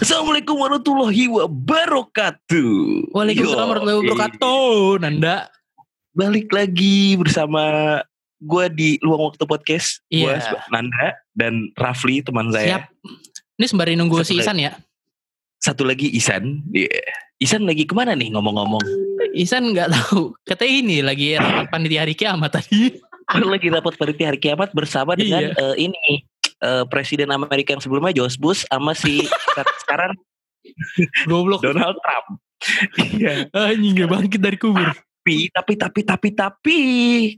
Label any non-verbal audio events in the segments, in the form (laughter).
Assalamualaikum warahmatullahi wabarakatuh. Waalaikumsalam warahmatullahi wabarakatuh. Nanda. Balik lagi bersama gue di Luang Waktu Podcast. Iya. Nanda dan Rafli teman saya. Siap. Ini sembari nunggu Satu si lagi. Isan ya. Satu lagi Isan. Iya. Isan lagi ke mana nih ngomong-ngomong? Isan nggak tahu. Katanya ini lagi rapat panitia hari kiamat tadi. lagi rapat panitia hari kiamat bersama dengan Iya. eh, ini eh, Presiden Amerika yang sebelumnya George Bush sama si (laughs) sekarang Goblok. Donald Trump. (laughs) Iya. Anjing gak bangkit dari kubur. Tapi tapi tapi tapi tapi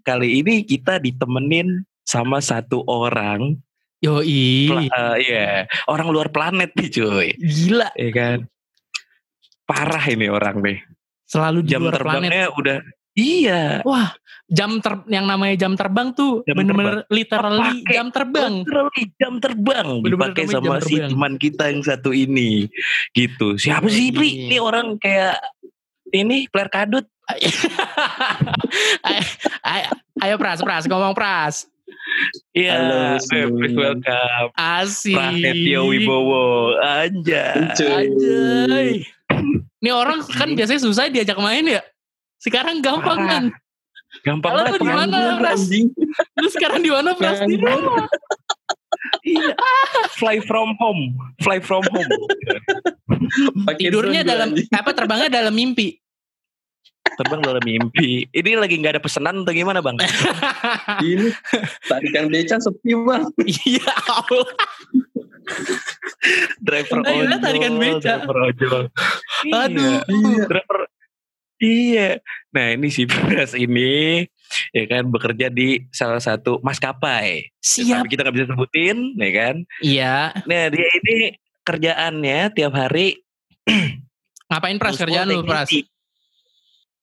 kali ini kita ditemenin sama satu orang Yoi. Pla- eh, iya, orang luar planet nih cuy. Gila. Iya kan? Parah ini orang nih. Selalu di Jam luar planet. terbangnya udah iya. Wah, jam ter yang namanya jam terbang tuh bener-bener literally Kepake. jam terbang. Literally jam terbang Bener-bener dipakai namanya sama si teman kita yang satu ini. Gitu. Siapa sih. Pri? Ini orang kayak ini player kadut. ayo, ayo, ayo pras, pras, ngomong pras. Iya, please welcome. Asik. Prasetyo Wibowo. Anjay. Anjay. Ini orang kan biasanya susah diajak main ya. Sekarang gampang kan. Gampang banget. di mana, Pras? Lu sekarang di mana Pras? Di rumah. Iya. Fly from home. Fly from home. Tidurnya dalam apa terbangnya dalam mimpi. Terbang dalam mimpi. Ini lagi nggak ada pesanan atau gimana bang? (laughs) Ini tarikan beca sepi bang. Iya Allah. Driver Ayo, ojol. lah, tarikan beca. Driver ojol. Aduh. Iya. Driver. Iya. Nah ini si (laughs) Pras ini ya kan bekerja di salah satu maskapai. Siap. Tapi kita nggak bisa sebutin, ya kan? Iya. Nah dia ini kerjaannya tiap hari (clears throat) Ngapain Pras kerjaan lu Pras?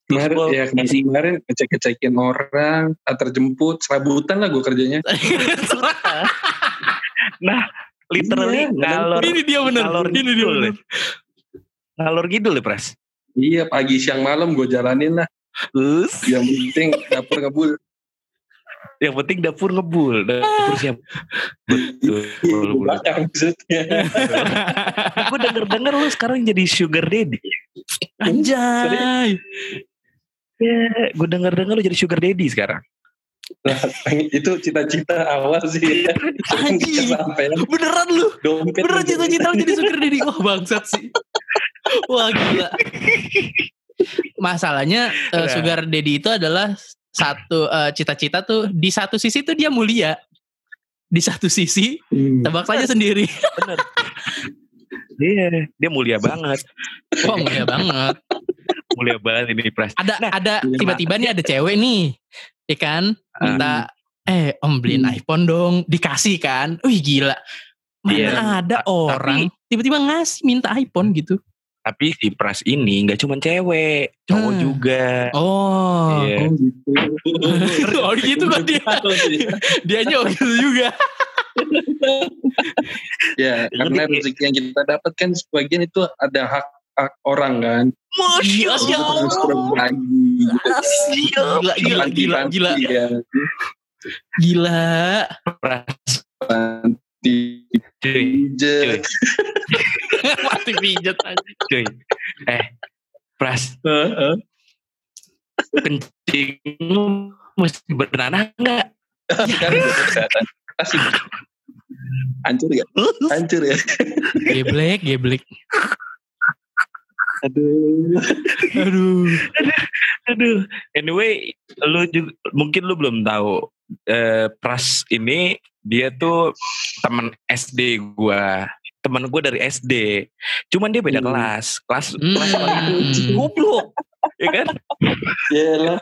Kemarin ya kemarin, ngisi. kemarin ngecek-ngecekin orang, antar jemput, serabutan lah gue kerjanya. (laughs) Nah literally Iya, ngalor Ini dia bener. ngalor Ini dia bener. ngalor gitu loh Pras. Iya pagi siang malam gue jalanin lah. Terus Yang penting dapur ngebul. yang penting dapur ngebul, dapur siap. Betul. Bakar maksudnya. (laughs) Gue denger denger lu sekarang jadi sugar daddy. Anjay. Ya, gue denger denger lu jadi sugar daddy sekarang. itu cita-cita awal sih. ya. Anjing. Beneran lu. dompet. Beneran cita-cita lu jadi sugar daddy. Wah bangsat sih. Wah gila. Masalahnya eh, Nah. sugar daddy itu adalah satu eh, cita-cita tuh di satu sisi tuh dia mulia. Di satu sisi Hmm. tebak saja sendiri. Bener. Iya, dia mulia banget. Wah mulia banget. Mulia banget ini Pras. Ada Nah, ada iya, tiba-tiba nih ada cewek nih. Ya kan? Minta eh om beliin Hmm. iPhone dong. Dikasih kan. Wih gila. Mana Iya. ada orang tiba-tiba ngasih minta iPhone gitu. Tapi si Pras ini nggak cuma cewek, cowok Hmm. juga. Oh. Iya. Oh gitu. (laughs) Oh, gitu kan dia. Dia gitu juga. ya, karena Jadi- rezeki yang kita dapat kan sebagian itu ada hak hak orang kan. Masya Iya, Kita Allah. berbagi gitu kan. Gila, gila, gila, gila. Iya. Cuy, pijat. (laughs) Mati pijat aja. cuy. Eh, Pras, Heeh. kencing lu mesti bernanah nggak? (laughs) Udah kesehatan. Kasih. Hancur ya? Hancur ya? Geblek, geblek. Aduh. Aduh. Aduh. Anyway, lu juga mungkin lu belum tahu. Eh, Pras ini dia tuh teman SD gua. Temen gue dari SD. Cuman dia beda Hmm. kelas. Kelas Hmm. kelas paling goblok. Ya kan? Ya lah.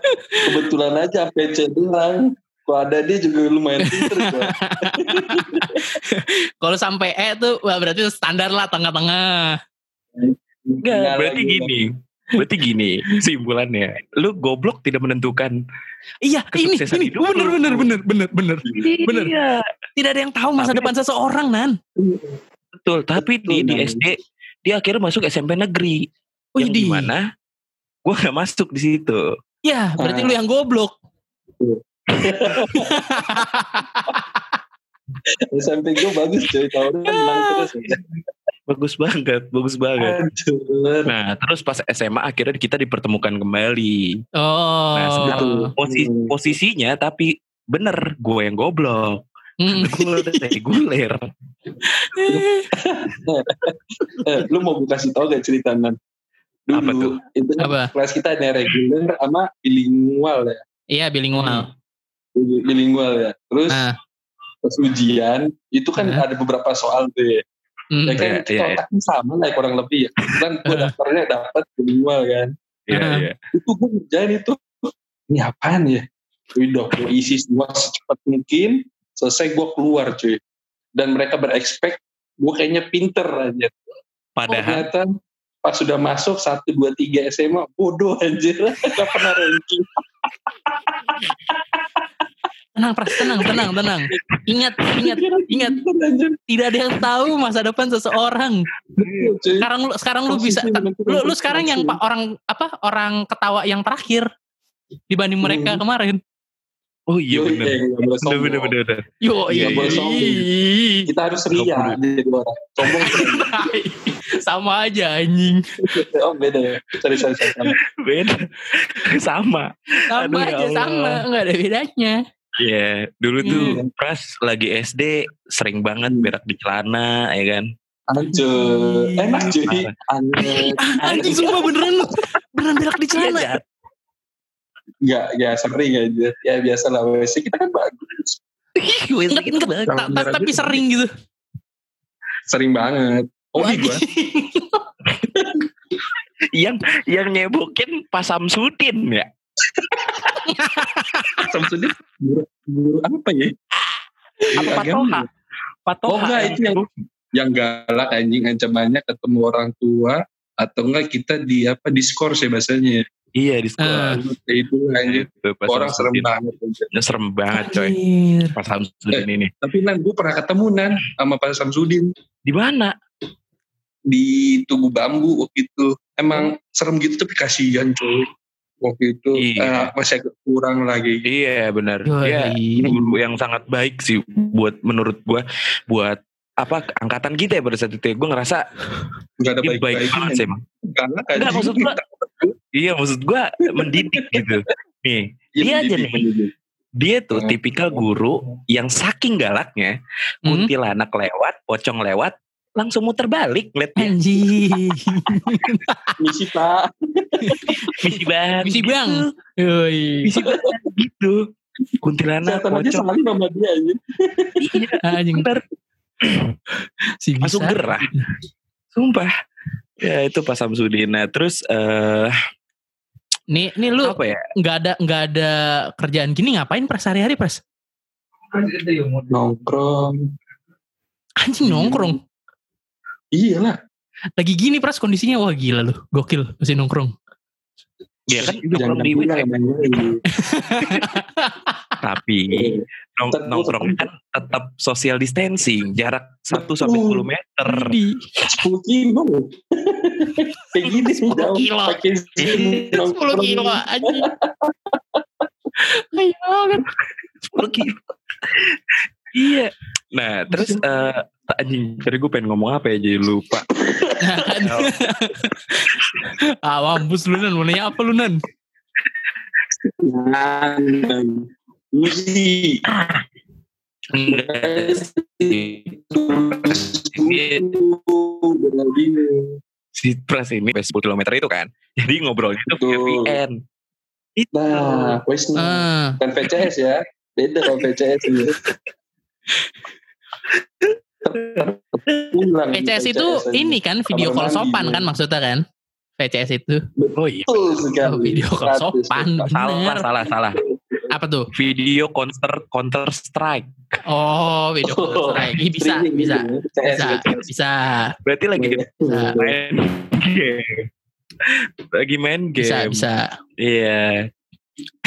Kebetulan aja PC doang. Kalau ada dia juga lumayan pinter. (laughs) Kalau sampai E tuh wah berarti standar lah tengah-tengah. Enggak, berarti gini. Berarti gini simpulannya. Lu goblok tidak menentukan. Iya, ini Kesuksesan ini hidup bener bener bener bener bener. Bener. Iya. Tidak ada yang tahu masa Tapi- depan seseorang, Nan. Betul, tapi Betul, di, di. SD dia akhirnya masuk SMP negeri. Wih, yang di. di mana gue gak masuk di situ. Ya, berarti Ah. lu yang goblok. (laughs) SMP gue bagus coy. Tahun kan (laughs) menang terus. ya. bagus banget, bagus banget. Hancur. Nah, terus pas SMA akhirnya kita dipertemukan kembali. Oh. Nah, sebenarnya Betul. posi- Hmm. posisinya tapi bener gue yang goblok. Hmm. (laughs) Gue udah reguler. (laughs) Eh, lu mau gue kasih tau gak cerita Nan? Dulu Apa tuh? itu kan Apa? kelas kita ada reguler sama bilingual ya. Iya bilingual. Bilingual ya. Terus Nah. Pas ujian itu kan Nah. ada beberapa soal tuh ya. Hmm. Ya kan Iya, kita iya. otaknya sama lah kurang lebih ya. Kan gue daftarnya dapat bilingual kan. Iya, Ah. iya. Itu gue ngerjain itu. Ini apaan ya? Udah gue isi semua secepat mungkin. Selesai gue keluar cuy. Dan mereka berekspek gue kayaknya pinter aja. Padahal ternyata pas sudah masuk 1, 2, 3 SMA bodoh anjir (laughs) gak pernah ranking Tenang Pras, tenang, tenang, tenang. Ingat, ingat, ingat. Tidak ada yang tahu masa depan seseorang. Sekarang lu sekarang lu bisa lu, lu sekarang yang orang apa orang ketawa yang terakhir dibanding mereka Hmm. kemarin. Oh iya sombong. bener bener. bener. Yo, Iya, Nggak boleh sombong. kita harus ria jadi orang sombong (laughs) sama aja anjing. oh beda ya sorry sorry sorry. Beda. Sama. Sama Aduh, ya aja Allah. sama, nggak ada bedanya. Iya, dulu tuh Hmm. Pras lagi SD sering banget berak di celana, ya kan? Hancur. enak cuy. Parah. aneh (laughs) Anjing sumpah beneran beneran berak di celana. Iya, nggak ya sering aja. Ya biasa lah WC kita kan bagus. Gue Enggak, enggak, ta- ta- tapi sering gitu. sering banget. Oh gua. (laughs) Yang yang nyebokin Pak Samsudin ya. (laughs) (laughs) Samsudin guru, guru apa ya Guru Apa agama Patoha? ya? Patoha. Oh, enggak, itu yang- yang galak anjing ancamannya ketemu orang tua atau enggak kita di apa diskors ya bahasanya Iya di sekolah. Ah. itu anjir orang serem banget. Ya, serem banget coy. Anjir. Pak Samsudin ini. tapi nan gue pernah ketemu nan sama Pak Samsudin Di mana? di tubuh bambu waktu itu emang serem gitu tapi kasihan cuy waktu itu Iya. eh, masih agak kurang lagi Iya benar. Guru yang sangat baik sih buat menurut gua buat apa angkatan kita ya pada saat itu ya. Gue ngerasa nggak ada baik baik baik banget sih emang. anjing. maksud gua- Iya maksud gue mendidik gitu. Nih Iya, dia aja nih. mendidik. dia tuh Hmm. tipikal guru yang saking galaknya Hmm? kuntilanak lewat, pocong lewat, langsung muter balik ngeliatnya. Anjing. (laughs) misi pak Misi banget. Misi bang. Gitu. Yoi. Misi banget gitu. Kuntilanak, setan aja pocong. sama sama dia anjing Iya, (laughs) Anjing. bener. Si bisa. Masuk gerah. Sumpah. Ya itu Pak Samsudin. Nah terus eh Nih, nih lu apa ya? nggak ada nggak ada kerjaan gini ngapain pres hari-hari pres? nongkrong Anjing nongkrong. Iyalah Lagi gini pres kondisinya wah gila lu, gokil masih nongkrong. Ya kan jangan nongkrong di (laughs) Tapi nong Tetap- nongkrong kan tetap social distancing, jarak 1 sampai 10 meter. Di 10 kilo (laughs) kayak gini 10 jauh, kilo. pakai sini, (laughs) 10 nongkrong. kilo anjing. Ayo kan. 10 kilo. iya. Nah, terus eh anjing, tadi gue pengen ngomong apa ya jadi lupa. Kan. (laughs) ah, mampus lu nan, mau nanya apa lu nan? Uzi. si Pras ini 10 km itu kan. Jadi ngobrolnya itu. VPN. Itu. Nah, wes nih. Ah, Kan VCS ya. Beda kalau VCS (laughs) VCS itu ini kan video call sopan kan maksudnya kan? VCS itu. Oh iya. Betul sekali. Oh, video call 100%. sopan. Salah, salah, salah. Apa tuh? Video counter counter strike. Oh, video call Oh, strike. Ih, bisa, bisa. gitu ya. Bisa, VCS. bisa. Berarti lagi Bisa. main game. Lagi main game. Bisa, bisa. Iya.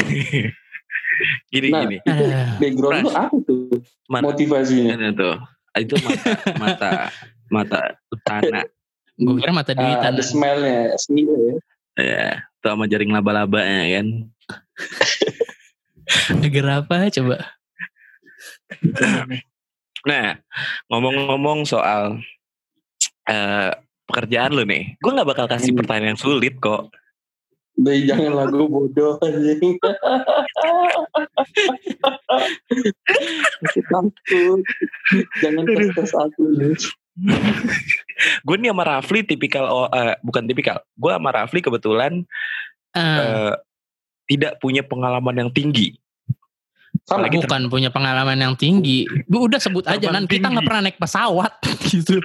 (laughs) gini Nah, gini. itu background lu apa tuh Mata motivasinya? mana tuh? Itu mata mata mata utana. Gue kira mata Ah, duitan. ada smile-nya, smile ya. Ya, itu sama jaring laba-labanya kan. (laughs) Negara apa coba? Nah, ngomong-ngomong soal eh, pekerjaan lu nih. Gue nggak bakal kasih Hmm. pertanyaan yang sulit kok. Udah jangan lagu bodoh anjing. (laughs) Aku takut. Jangan tes aku nih. gue nih sama Rafli tipikal, oh, eh, bukan tipikal. Gue sama Rafli kebetulan Eh, eh, tidak punya pengalaman yang tinggi. Sama Apalagi bukan punya pengalaman yang tinggi. Bu, udah sebut aja nan kita nggak pernah naik pesawat (laughs) gitu.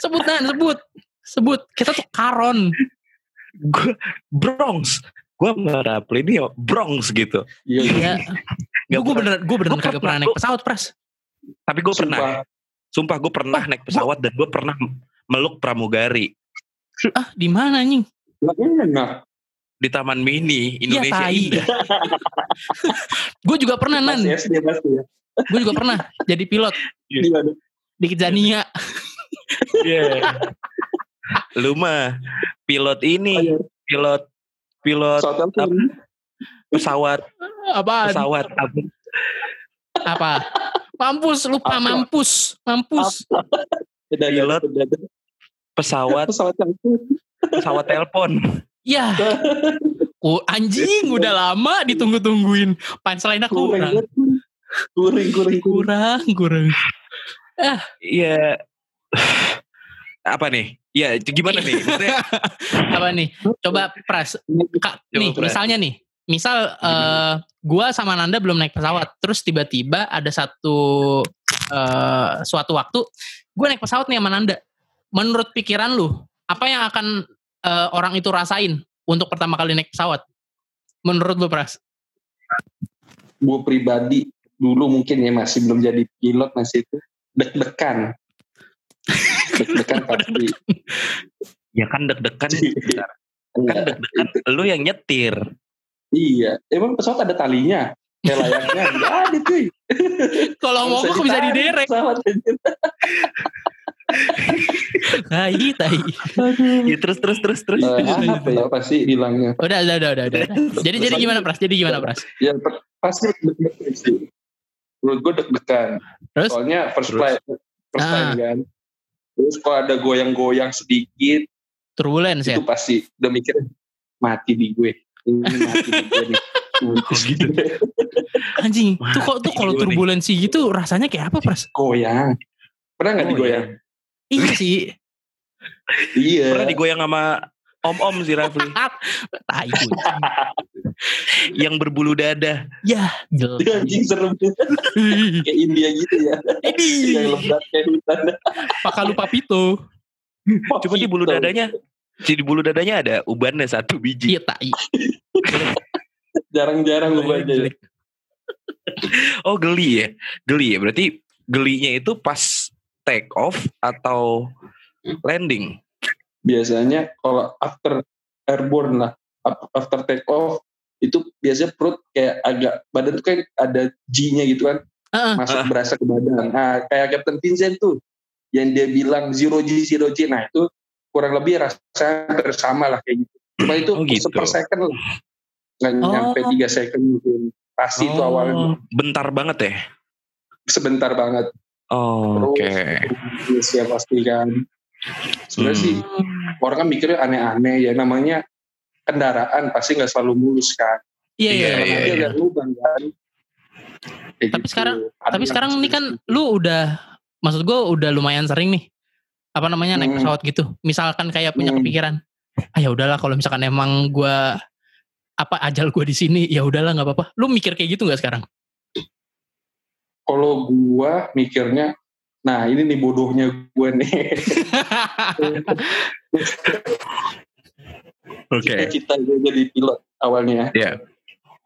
sebut nan sebut sebut kita tuh karon. Gue Bronx. Gue sama Rafli ini ya Bronx gitu. Iya. iya. Iya. Gue bener gue bener Gua kagak pernah, naik pesawat pres. Tapi gue pernah. Sumpah. Sumpah gue pernah naik pesawat dan gue pernah meluk pramugari Ah di mana anjing? Nggak enak. di Taman Mini Iya Indonesia tai. Indah. (laughs) (laughs) gue juga pernah nan. Ya. Gue juga pernah jadi pilot Iya. deh. di Kejania. Iya. Lu mah pilot ini, pilot pilot Soalnya tuh Apa? pesawat (laughs) Apaan? pesawat Apa? Mampus lupa Apa? mampus mampus. beda Pilot. pesawat Pesawat yang pesawat telepon. Ya. (laughs) Oh, anjing udah lama ditunggu-tungguin. Punchline aku kurang kurang. kuring. Kurang, kurang. Iya. Apa nih? Ya, itu gimana nih? (laughs) Apa nih? Coba Pras. Kak, Coba, nih, Pras. misalnya nih. Misal eh gua sama Nanda belum naik pesawat, terus tiba-tiba ada satu eh suatu waktu gue naik pesawat nih sama Nanda. Menurut pikiran lu, apa yang akan eh, orang itu rasain untuk pertama kali naik pesawat? Menurut lu Pras? Gue pribadi dulu mungkin ya masih belum jadi pilot masih itu deg-degan. Deg-degan pasti. ya kan deg-degan. Iya. Kan deg-degan lu yang nyetir. Iya, emang pesawat ada talinya. Kayak layaknya enggak (laughs) ada cuy. Kalau mau Bisa kok bisa ditarik diderek. pesawat. Tai, tai. Ya terus terus terus terus. Apa ya pasti bilangnya. Udah, udah, udah, udah, udah. Jadi, jadi gimana Pras? Jadi gimana Pras? Ya pasti. Menurut gue deg-degan. Terus? Soalnya first flight, first Ah. time kan. Terus kalau ada goyang-goyang sedikit, Turbulence ya? itu pasti udah mikir mati di gue. Ini mati di gue nih. (laughs) Oh, gitu. Anjing, tuh kok tuh Mati kalau gue nih. turbulensi gitu rasanya kayak apa Pras? Goyang. Pernah nggak Oh, digoyang? Iya sih. Iya. Pernah digoyang sama om-om si Rafli (laughs) Tai kucing. (laughs) yang berbulu dada. Ya, jelas. anjing serem (laughs) kayak India gitu ya. Ini Yang lebat kayak hutan. pakai lupa pito. Coba di bulu dadanya. Di bulu dadanya ada ubannya satu biji. Iya tai. Jarang-jarang lu baca ya. Oh geli ya, geli ya. Berarti gelinya itu pas take off atau landing. Biasanya kalau after airborne lah, after take off itu biasanya perut kayak agak badan tuh kayak ada G-nya gitu kan, Heeh. masuk Ah. berasa ke badan. Nah, kayak Captain Vincent tuh yang dia bilang zero G zero G. Nah, itu kurang lebih rasanya hampir sama lah kayak gitu. Cuma itu Oh, gitu. per second lah. Nggak Oh. nyampe 3 second mungkin. Pasti itu awalnya Oh, bentar banget ya. sebentar banget. Oh, Oke. Terus ya pasti kan. Sebenarnya Hmm. sih orang kan mikirnya aneh-aneh ya namanya kendaraan pasti nggak selalu mulus kan. Iya, iya. Iya, iya, lubang kan. Kayak Tapi gitu. sekarang- Ada Tapi sekarang nih kan lu udah maksud gue udah lumayan sering nih. Apa namanya naik Hmm. pesawat gitu. Misalkan kayak punya Hmm. kepikiran. Ah ya udahlah kalau misalkan emang gua apa ajal gua di sini ya udahlah nggak apa-apa. Lu mikir kayak gitu nggak sekarang? kalau gua mikirnya nah ini nih bodohnya gua nih (laughs) Oke. cita gue jadi pilot awalnya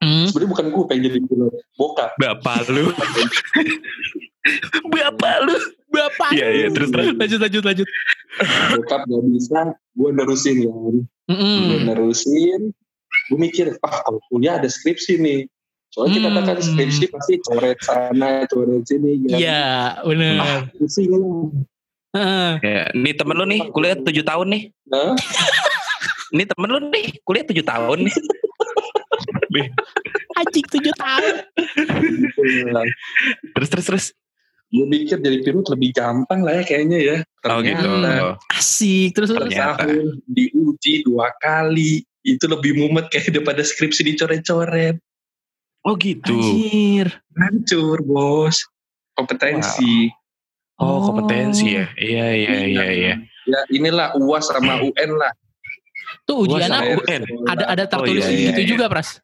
Hmm. sebenarnya bukan gue pengen jadi pilot bokap Bapak lu. (laughs) Bapak lu. Bapak. Iya, iya, terus, terus. lanjut lanjut lanjut. bokap gak bisa gue nerusin kan Mm-mm. gue nerusin gue mikir ah kalau kuliah ada skripsi nih soalnya kita Hmm. katakan skripsi pasti coret sana coret sini kan. Iya, bener. ah pusing. Ya, nih temen lu nih kuliah 7 tahun nih. Hah? (laughs) Nih temen lu nih kuliah 7 tahun nih. (laughs) Anjing tujuh tahun. Gitu. Terus terus terus. gue pikir jadi pilot lebih gampang lah ya kayaknya ya. Oh gitu. Ternyata Asik. Terus per terus. Ternyata. tahun diuji dua kali. Itu lebih mumet kayak daripada skripsi dicoret-coret. Oh gitu. Anjir. Hancur bos. Kompetensi. Oh, kompetensi ya. Iya iya iya iya. Ya inilah UAS sama UN lah. Tuh sama- Saya UN. ada ada tertulis iya, iya, gitu iya. juga, Pras.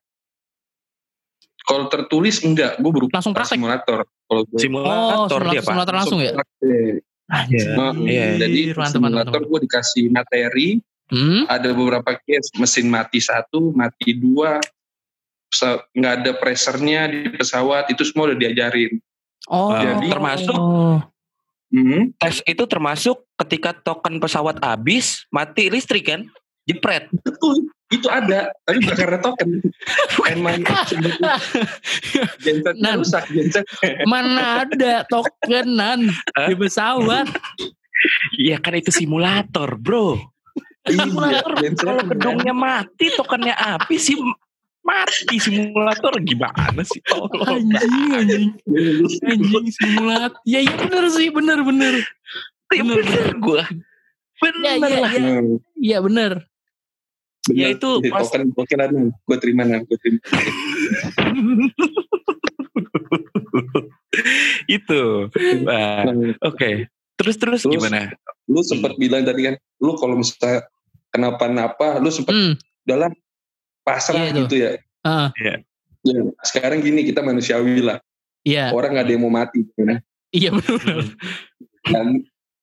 Kalau tertulis enggak, gue berupa Langsung praktek. simulator. Kalau gue Oh, Simulator dia, simulator, Pak. simulator langsung ya? praktek. Anjir. Nah, Iya. Jadi Mantap, mantap, simulator mantap. gue dikasih materi, Hmm? ada beberapa case mesin mati satu, mati dua, nggak ada pressernya di pesawat, itu semua udah diajarin. Oh. Jadi- termasuk Oh. Hmm, tes itu termasuk ketika token pesawat habis mati listrik kan? Jepret. betul, itu ada, tapi bukan karena token. (laughs) Emang (laughs) gensetnya Nan. rusak, genset. Mana ada tokenan di pesawat? Iya kan itu simulator, bro. Simulator Iya, gensetnya kalau kan. gedungnya mati, tokennya habis sih mati simulator gimana sih? Tolong. Anjing, anjing. Anjing simulat. Ya iya bener sih, bener bener. Ya, bener gue. Bener Ya, ya, lah. ya. Hmm, Iya bener. bener. Ya, itu pas- token, token ada, gue terima nah, gue terima. (laughs) itu. Nah, Oke. Terus terus Terus, gimana? Lu sempat bilang tadi kan, lu kalau misalnya kenapa-napa, lu sempat Hmm. dalam pasrah Iya, itu. gitu ya. ah, Ya, sekarang gini kita manusiawi lah. Iya. Orang nggak ada yang mau mati. Ya. Iya bener bener. (laughs) Dan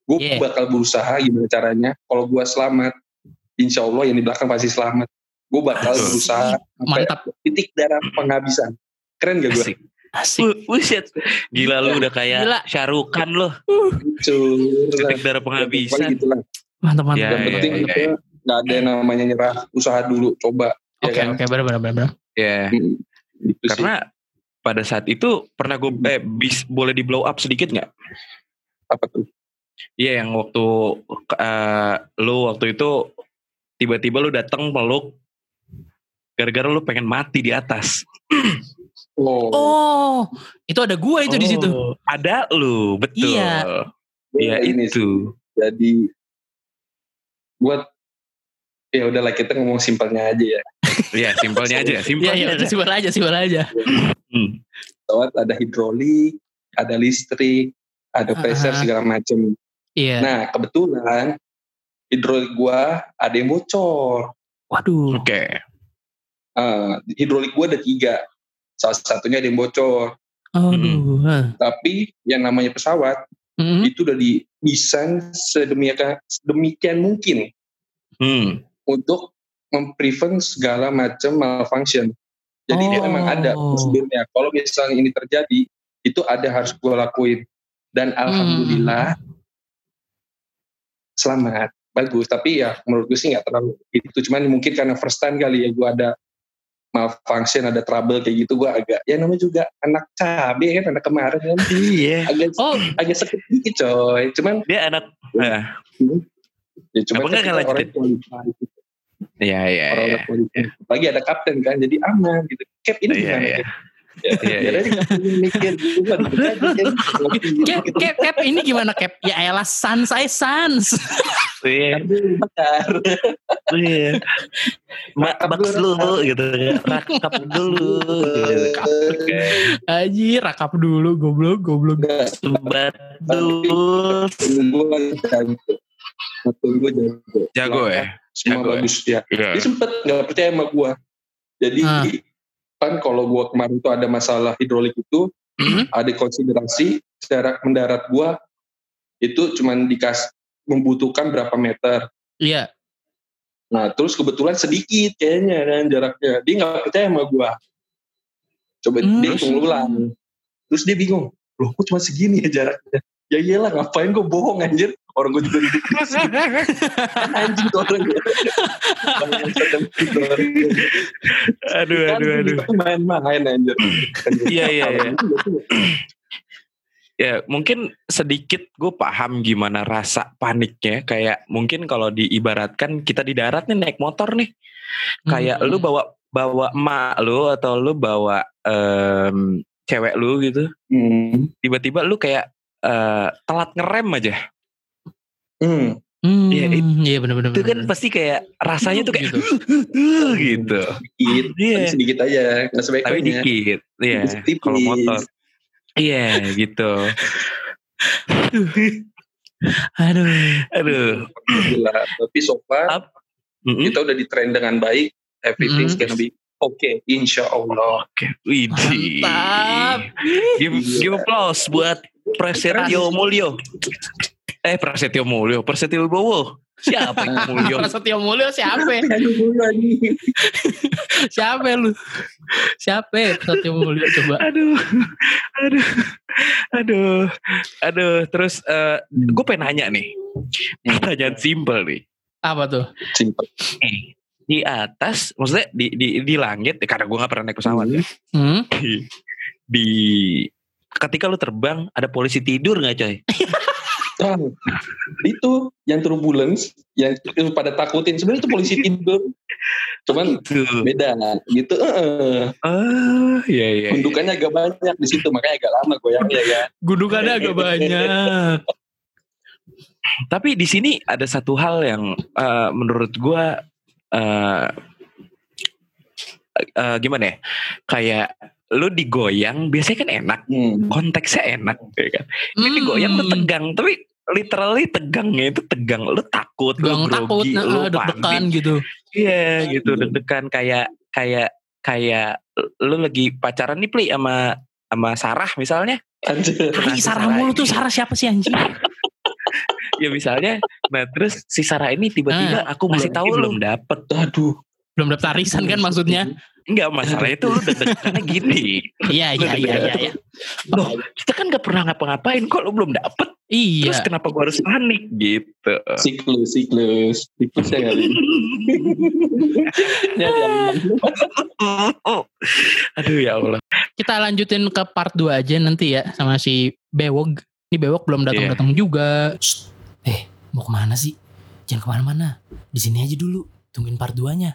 gue Iya. bakal berusaha gimana caranya. Kalau gue selamat, insya Allah yang di belakang pasti selamat. Gue bakal Betul. berusaha sampai Mantap. titik darah penghabisan. Keren gak gue? Asik. Asik. Bu- Buset. Gila lu udah kayak Gila. Syarukan lo. Hancur. Titik darah penghabisan. gitu lah. Mantap mantap. Ya, Yang ya, penting ya, itu nggak ada yang namanya nyerah. Usaha dulu, coba. Ya Oke kan? oke bener bener bener. bener. Ya. Hmm, gitu sih. Karena pada saat itu pernah gue eh bis, boleh di blow up sedikit nggak? apa tuh? Iya yang waktu eh, lu waktu itu tiba-tiba lu datang peluk gara-gara lu pengen mati di atas. Oh, Oh, itu ada gua itu di situ. Oh, Ada lu, betul. Iya. Iya ini sih. itu. Jadi buat ya udahlah kita ngomong simpelnya aja ya. Iya, simpelnya aja, Iya simpelnya iya aja. udah simpel aja simpel aja. Hmm. pesawat ada hidrolik, ada listrik, ada pressure Ah. segala macam. Iya. Nah kebetulan hidrolik gua ada yang bocor. Waduh. Oke. Ah, hidrolik gua ada tiga, salah satunya ada yang bocor. Aduh. ah. Tapi yang namanya pesawat Mm-mm. itu udah didesain sedemikian sedemikian mungkin Hmm. untuk memprevent segala macam malfunction. Jadi dia Oh. memang ada prosedurnya. Kalau misalnya ini terjadi, itu ada harus gue lakuin. Dan alhamdulillah selamat, bagus. Tapi ya menurut gue sih nggak terlalu itu. Cuman mungkin karena first time kali ya gue ada malfunction, ada trouble kayak gitu gue agak ya namanya juga anak cabe kan anak kemarin kan Iya. agak Oh, agak sakit dikit coy. Cuman Dia anak ya cuman Apa enggak kan orang? Iya, iya, orang iya. Lagi ada kapten kan, jadi aman gitu. Cap ini Iya, gimana? iya. Cap? Iya, (laughs) Ya, mikir kan. (laughs) Cap, cap, cap, ini gimana cap? Ya elah sans, saya sans. Iya. bakar. Iya. (laughs) Baks dulu gitu kan. Rakap dulu. Aji, rakap dulu, goblok, goblok. Sebat dulu. Gue jago. Betul gue jago. Jago ya? Semua Jago ya? bagus dia. Iya. Dia sempet nggak percaya sama gue. Jadi Ah. kan kalau gue kemarin tuh ada masalah hidrolik itu, Hmm? ada konsiderasi jarak mendarat gue itu cuman dikas membutuhkan berapa meter. Iya. Nah terus kebetulan sedikit kayaknya kan jaraknya. Dia nggak percaya sama gue. Coba Hmm. dia hitung ulang. Terus dia bingung. Loh kok cuma segini ya jaraknya? Ya iyalah ngapain gue bohong anjir. Orang gue juga duduk di sini. anjing tuh orang. Aduh, aduh, aduh. Kan Main-main anjir. Iya, iya, iya. Ya mungkin sedikit gue paham gimana rasa paniknya. Kayak mungkin kalau diibaratkan kita di darat nih naik motor nih. Kayak Hmm. lu bawa bawa emak lu atau lu bawa em, cewek lu gitu. Hmm. Tiba-tiba lu kayak eh, telat ngerem aja. Hmm. Hmm, Iya, iya benar-benar. Itu kan pasti kayak rasanya tuh kayak Gitu. (laughs) gitu. Dikit, Iya. tapi sedikit aja, nggak Tapi sebaik-baiknya. dikit. Iya, Tipis. kalau motor. Iya, gitu. Aduh. Aduh. Gila. Tapi so far Mm-mm. kita udah di trend dengan baik. Everything's Mm. gonna be okay, insya Allah. Oke, Widih. Mantap. Give, give applause buat Prasetyo Mulyo. Eh, Prasetyo Mulyo, Prasetyo Bowo. Siapa yang (laughs) Mulyo? Prasetyo Mulyo siapa? (laughs) Siapa lu? Siapa Prasetyo Mulyo coba? aduh, aduh, aduh, aduh. Terus gue pengen nanya nih, pertanyaan simpel nih. Apa tuh? Simple. Nih, Di atas, maksudnya di di, di langit, ya, karena gue gak pernah naik pesawat ya. Hmm? Di, di ketika lu terbang, ada polisi tidur nggak coy? Ah, itu yang turbulence, yang pada takutin. Sebenarnya itu polisi tidur. Cuman Tuh. beda gitu. eh, Ah, iya. iya. Gundukannya agak banyak di situ, makanya agak lama goyangnya kan. Gundukannya agak banyak. Tapi di sini ada satu hal yang eh, menurut gua eh eh, gimana ya? Kayak lu digoyang biasanya kan enak, Hmm. konteksnya enak, ya kan? Ini digoyang tuh Hmm. tegang, tapi literally tegangnya itu tegang. Lu takut, Gang lu takut, grogi, nah, lu deg-degan panik. gitu. Iya, gitu deg-degan kayak kayak kayak lu lagi pacaran nih Pli sama sama Sarah misalnya. Anjir. Nah, Sarah Sarah mulu tuh Sarah siapa sih anjing? (laughs) Ya misalnya, nah terus si Sarah ini tiba-tiba aku masih belum- tahu belum. belum dapet. Aduh. Belum daftar arisan kan maksudnya? Enggak masalah itu lu deg-degannya gini. Iya iya iya iya. iya. Loh, kita kan gak pernah ngapa-ngapain kok lu belum dapet. Terus Iya. kenapa gua harus panik gitu. Siklus, siklus. Siklusnya kali. (laughs) Ya, ya. Aduh ya Allah. Kita lanjutin ke part 2 aja nanti ya sama si Bewog. Ini Bewog belum datang-datang juga. Eh, mau ke mana sih? Jangan ke mana-mana. Di sini aja dulu. Tungguin part 2-nya.